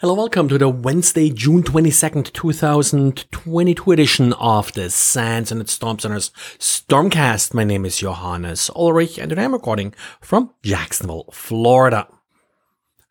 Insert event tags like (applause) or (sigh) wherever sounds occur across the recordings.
Hello, welcome to the Wednesday, June 22nd, 2022 edition of the SANS Internet Storm Center's Stormcast. My name is Johannes Ulrich and today I'm recording from Jacksonville, Florida.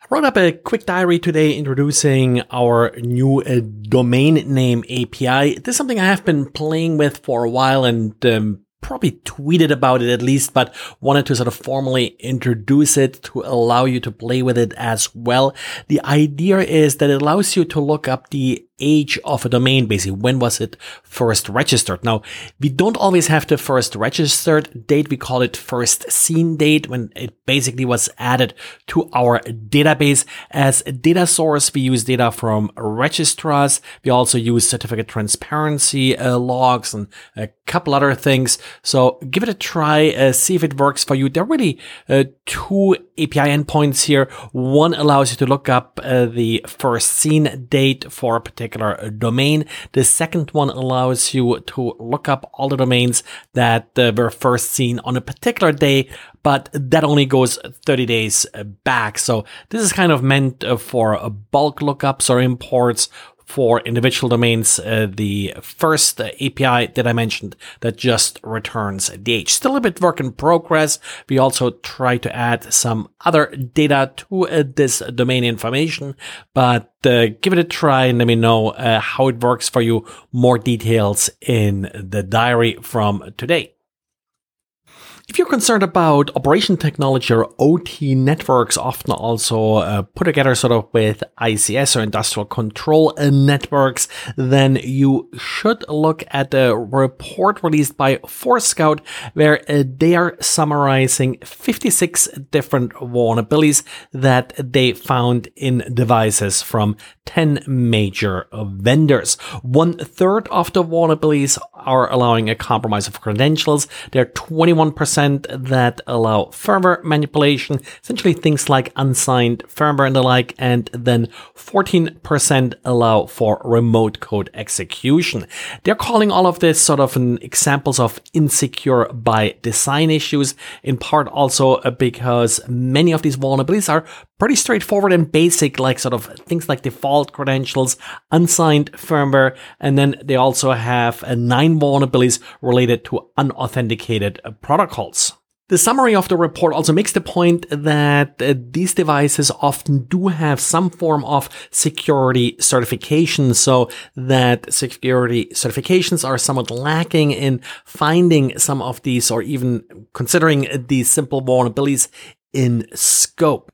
I wrote up a quick diary today introducing our new uh, domain name API. This is something I have been playing with for a while and um, probably tweeted about it at least, but wanted to sort of formally introduce it to allow you to play with it as well. The idea is that it allows you to look up the age of a domain, basically. When was it first registered? Now, we don't always have the first registered date. We call it first seen date when it basically was added to our database. As a data source, we use data from registrars. We also use certificate transparency uh, logs and a couple other things. So give it a try, uh, see if it works for you. There are really uh, two API endpoints here. One allows you to look up uh, the first seen date for a particular particular domain. The second one allows you to look up all the domains that uh, were first seen on a particular day, but that only goes 30 days back. So this is kind of meant uh, for bulk lookups or imports for individual domains, uh, the first API that I mentioned that just returns DH. Still a bit work in progress. We also try to add some other data to uh, this domain information, but uh, give it a try and let me know uh, how it works for you. More details in the diary from today. If you're concerned about operation technology or OT networks, often also uh, put together sort of with ICS or industrial control uh, networks, then you should look at the report released by Forescout, where uh, they are summarizing 56 different vulnerabilities that they found in devices from 10 major vendors. One third of the vulnerabilities are allowing a compromise of credentials. There are 21% that allow firmware manipulation, essentially things like unsigned firmware and the like, and then 14% allow for remote code execution. They're calling all of this sort of an examples of insecure by design issues, in part also uh, because many of these vulnerabilities are pretty straightforward and basic, like sort of things like default credentials, unsigned firmware, and then they also have uh, nine vulnerabilities related to unauthenticated protocols. The summary of the report also makes the point that uh, these devices often do have some form of security certification, so that security certifications are somewhat lacking in finding some of these or even considering these simple vulnerabilities in scope.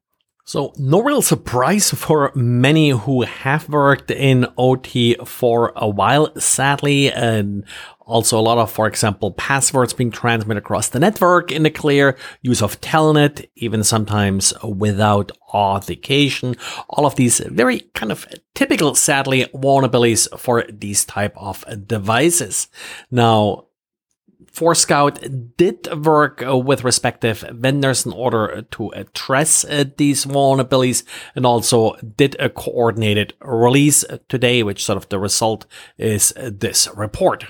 So no real surprise for many who have worked in OT for a while, sadly, and also a lot of, for example, passwords being transmitted across the network in the clear, use of telnet, even sometimes without authentication. All of these very kind of typical, sadly, vulnerabilities for these type of devices. Now, Forescout did work uh, with respective vendors in order to address uh, these vulnerabilities and also did a coordinated release today, which sort of the result is this report.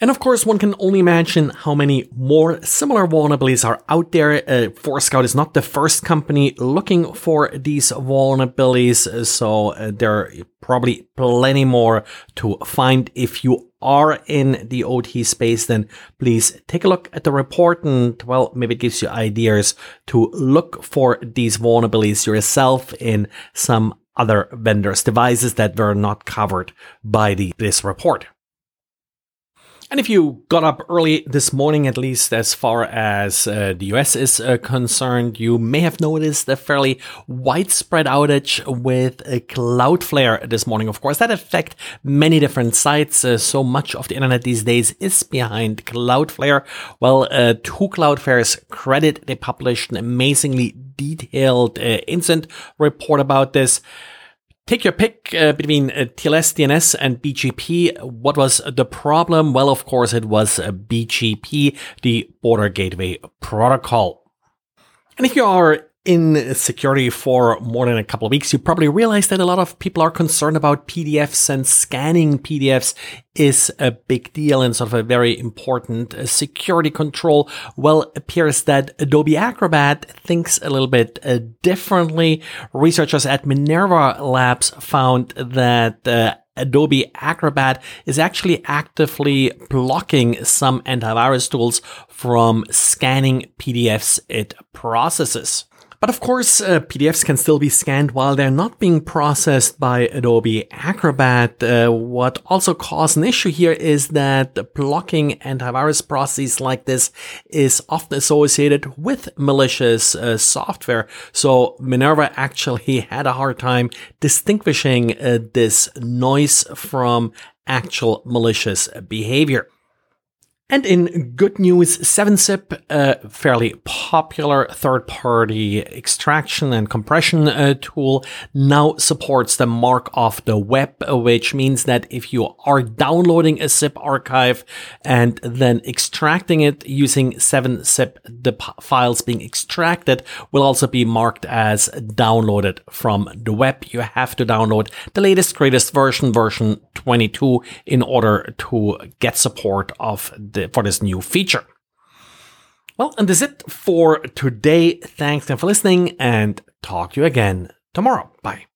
And of course, one can only imagine how many more similar vulnerabilities are out there. Uh, Forescout is not the first company looking for these vulnerabilities, so uh, there are probably plenty more to find. If you are in the OT space, then please take a look at the report and, well, maybe it gives you ideas to look for these vulnerabilities yourself in some other vendors' devices that were not covered by the, this report. And if you got up early this morning, at least as far as uh, the US is uh, concerned, you may have noticed a fairly widespread outage with a Cloudflare this morning. Of course, that affect many different sites. Uh, so much of the internet these days is behind Cloudflare. Well, uh, to Cloudflare's credit, they published an amazingly detailed uh, incident report about this. Take your pick uh, between uh, TLS, DNS, and BGP. What was the problem? Well, of course, it was uh, BGP, the Border Gateway Protocol. And if you are in security for more than a couple of weeks, you probably realize that a lot of people are concerned about PDFs and scanning PDFs is a big deal and sort of a very important uh, security control. Well, appears that Adobe Acrobat thinks a little bit uh, differently. Researchers at Minerva Labs found that uh, Adobe Acrobat is actually actively blocking some antivirus tools from scanning PDFs it processes. But of course, uh, PDFs can still be scanned while they're not being processed by Adobe Acrobat. Uh, what also caused an issue here is that blocking antivirus processes like this is often associated with malicious uh, software. So Minerva actually (laughs) had a hard time distinguishing uh, this noise from actual malicious behavior. And in good news, 7-Zip, a fairly popular third-party extraction and compression uh, tool, now supports the mark of the web, which means that if you are downloading a zip archive and then extracting it using 7-Zip, the p- files being extracted will also be marked as downloaded from the web. You have to download the latest, greatest version, version 22, in order to get support of the, for this new feature. Well, and that's it for today. Thanks again for listening and talk to you again tomorrow. Bye.